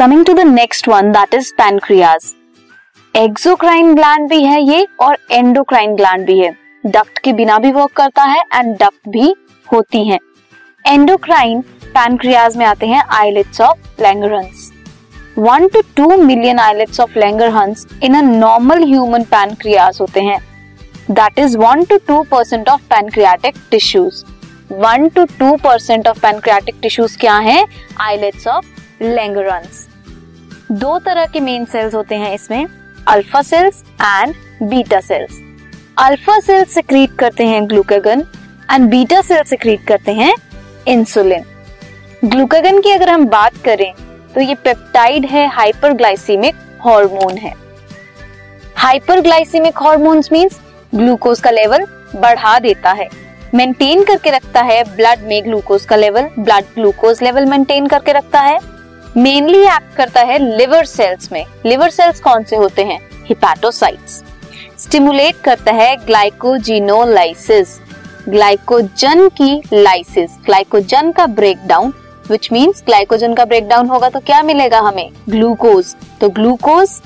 Coming to the next one that is pancreas exocrine gland भी है ये और एंडोक्राइन ग्लैंड भी है। डक्ट के बिना भी वर्क करता है एंड डक्ट भी होती हैं। एंडोक्राइन पैनक्रियाज में आते हैं islets of Langerhans one to two million islets of Langerhans in a normal human pancreas होते हैं। That is one to two percent of pancreatic tissues one to two percent of pancreatic tissues क्या है? Islets of Langerhans दो तरह के main sales होते हैं इसमें alpha cells and beta cells alpha cells secrete करते हैं glucagon and beta cell secrete करते हैं इंसुलिन ग्लूकागन की अगर हम बात करें तो ये पेप्टाइड है हाइपरग्लाइसीमिक हार्मोन है. हाइपरग्लाइसीमिक हार्मोन्स मींस ग्लूकोज का लेवल बढ़ा देता है. मेंटेन करके रखता है ब्लड में ग्लूकोज का level blood glucose level maintain करके रखता है. मेनली एक्ट करता है लिवर सेल्स में। लिवर सेल्स कौन से होते हैं? हिपैटोसाइट्स स्टिमुलेट करता है ग्लाइकोजिनोलाइसिस ग्लाइकोजन की लाइसिस ग्लाइकोजन का ब्रेकडाउन विच मीन्स ग्लाइकोजन का ब्रेकडाउन होगा तो क्या मिलेगा हमें? ग्लूकोज तो ग्लूकोज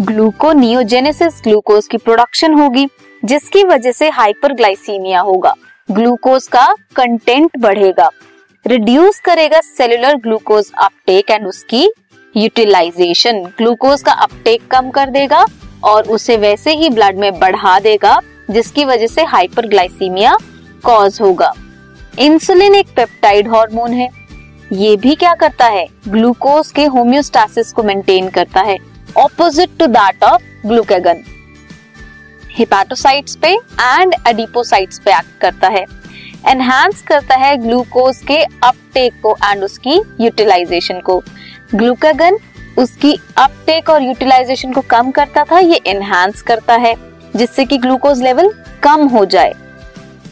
ग्लूकोनियोजेनेसिस ग्लूकोज की प्रोडक्शन होगी, जिसकी वजह से हाइपरग्लाइसीमिया होगा। ग्लूकोज का कंटेंट बढ़ेगा। रिड्यूस करेगा सेलुलर ग्लूकोज अपटेक एंड उसकी यूटिलाइजेशन ग्लूकोज का अपटेक कम कर देगा और उसे वैसे ही ब्लड में बढ़ा देगा, जिसकी वजह से हाइपरग्लाइसीमिया कॉज होगा। इंसुलिन एक पेप्टाइड हार्मोन है। ये भी क्या करता है? ग्लूकोज के होम्योस्टासिस को मेंटेन करता है। Opposite to that of glucagon hepatocytes पे एंड एडिपोसाइट्स पे एक्ट करता है। एनहांस करता है ग्लूकोज के अपटेक को एंड उसकी यूटिलाइजेशन को। ग्लूकागन उसकी अपटेक और यूटिलाइजेशन को कम करता था, ये एनहांस करता है, जिससे कि ग्लूकोज लेवल कम हो जाए।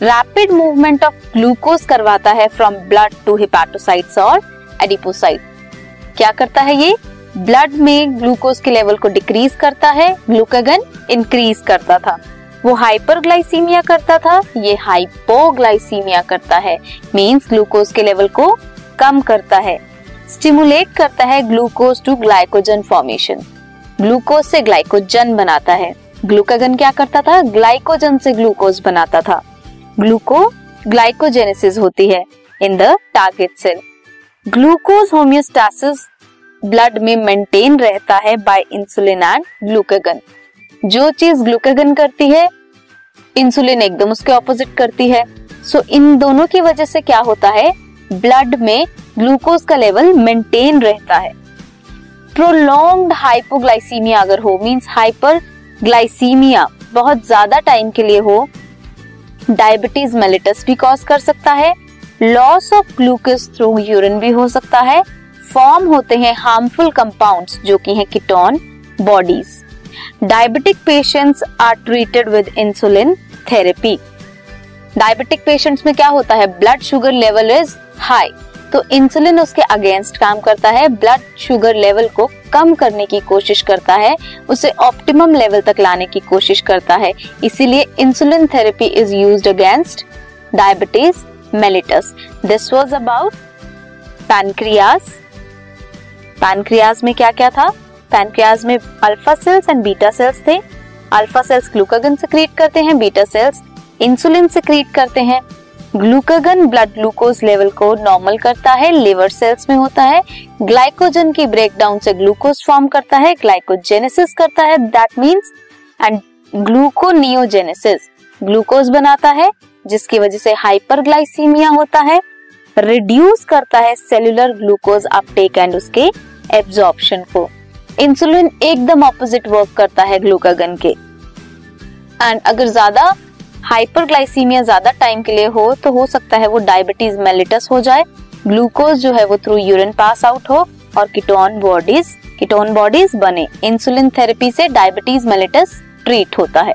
रैपिड मूवमेंट ऑफ़ ग्लूकोज करवाता है फ्रॉम ब्लड टू हिपैटोसाइट्स और एडिपोसाइट क्या करता है ये? ब्लड में ग्लूकोज के लेवल को डिक्रीज करता है ग्लूकागन इंक्रीज करता था। वो हाइपरग्लाइसीमिया करता था, ये हाइपोग्लाइसीमिया करता है मींस ग्लूकोज के लेवल को कम करता है स्टिमुलेट करता है glucose to glycogen formation glucose से ग्लाइकोजन बनाता है ग्लूकागन क्या करता था ग्लाइकोजन से ग्लूकोज बनाता था ग्लूको ग्लाइकोजेनेसिस होती है in the target cell glucose homeostasis blood में मेंटेन रहता है बाय इंसुलिन एंड ग्लूकागन जो चीज़ ग्लूकागन करती है इंसुलिन एकदम उसके ऑपोजिट करती है। सो so, इन दोनों की वजह से क्या होता है? ब्लड में ग्लूकोज का लेवल मेंटेन रहता है। प्रोलॉन्ग्ड हाइपोग्लाइसीमिया अगर हो मींस हाइपर ग्लाइसीमिया बहुत ज़्यादा टाइम के लिए हो डायबिटीज़ मेलिटस भी कॉज कर सकता है। Loss of glucose through urine भी हो सकता है। फॉर्म होते हैं हार्मफुल कंपाउंड्स जो कि हैं ketone bodies diabetic patients are treated with insulin therapy diabetic patients में क्या होता है? Blood sugar level is high तो इंसुलिन उसके अगेंस्ट काम करता है। ब्लड शुगर लेवल को कम करने की कोशिश करता है। उसे ऑप्टिमम लेवल तक लाने की कोशिश करता है। इसीलिए insulin therapy is used against diabetes mellitus this was about pancreas pancreas में क्या क्या था? पैनक्रियाज में alpha cells and beta cells थे। अल्फ़ा सेल्स ग्लूकागन सिक्रीट करते हैं बीटा सेल्स इंसुलिन सिक्रीट करते हैं। ग्लूकागन ब्लड ग्लूकोज लेवल को नॉर्मल करता है लिवर सेल्स में होता है। ग्लाइकोजन की ब्रेकडाउन से ग्लूकोज फॉर्म करता है ग्लाइकोजेनेसिस करता है that means and gluconeogenesis glucose बनाता है, जिसकी वजह से हाइपरग्लाइसीमिया होता है। रिड्यूस करता है सेलुलर ग्लूकोज अपटेक एंड उसके एब्जॉर्प्शन को। इंसुलिन एकदम ऑपोजिट वर्क करता है ग्लूकागन के। एंड अगर ज़्यादा हाइपरग्लाइसीमिया ज़्यादा टाइम के लिए हो तो हो सकता है वो डायबिटीज़ मेलिटस हो जाए ग्लूकोज जो है वो थ्रू यूरिन पास आउट हो, और कीटोन बॉडीज कीटोन बॉडीज बने। इंसुलिन थेरेपी से डायबिटीज़ मेलिटस ट्रीट होता है।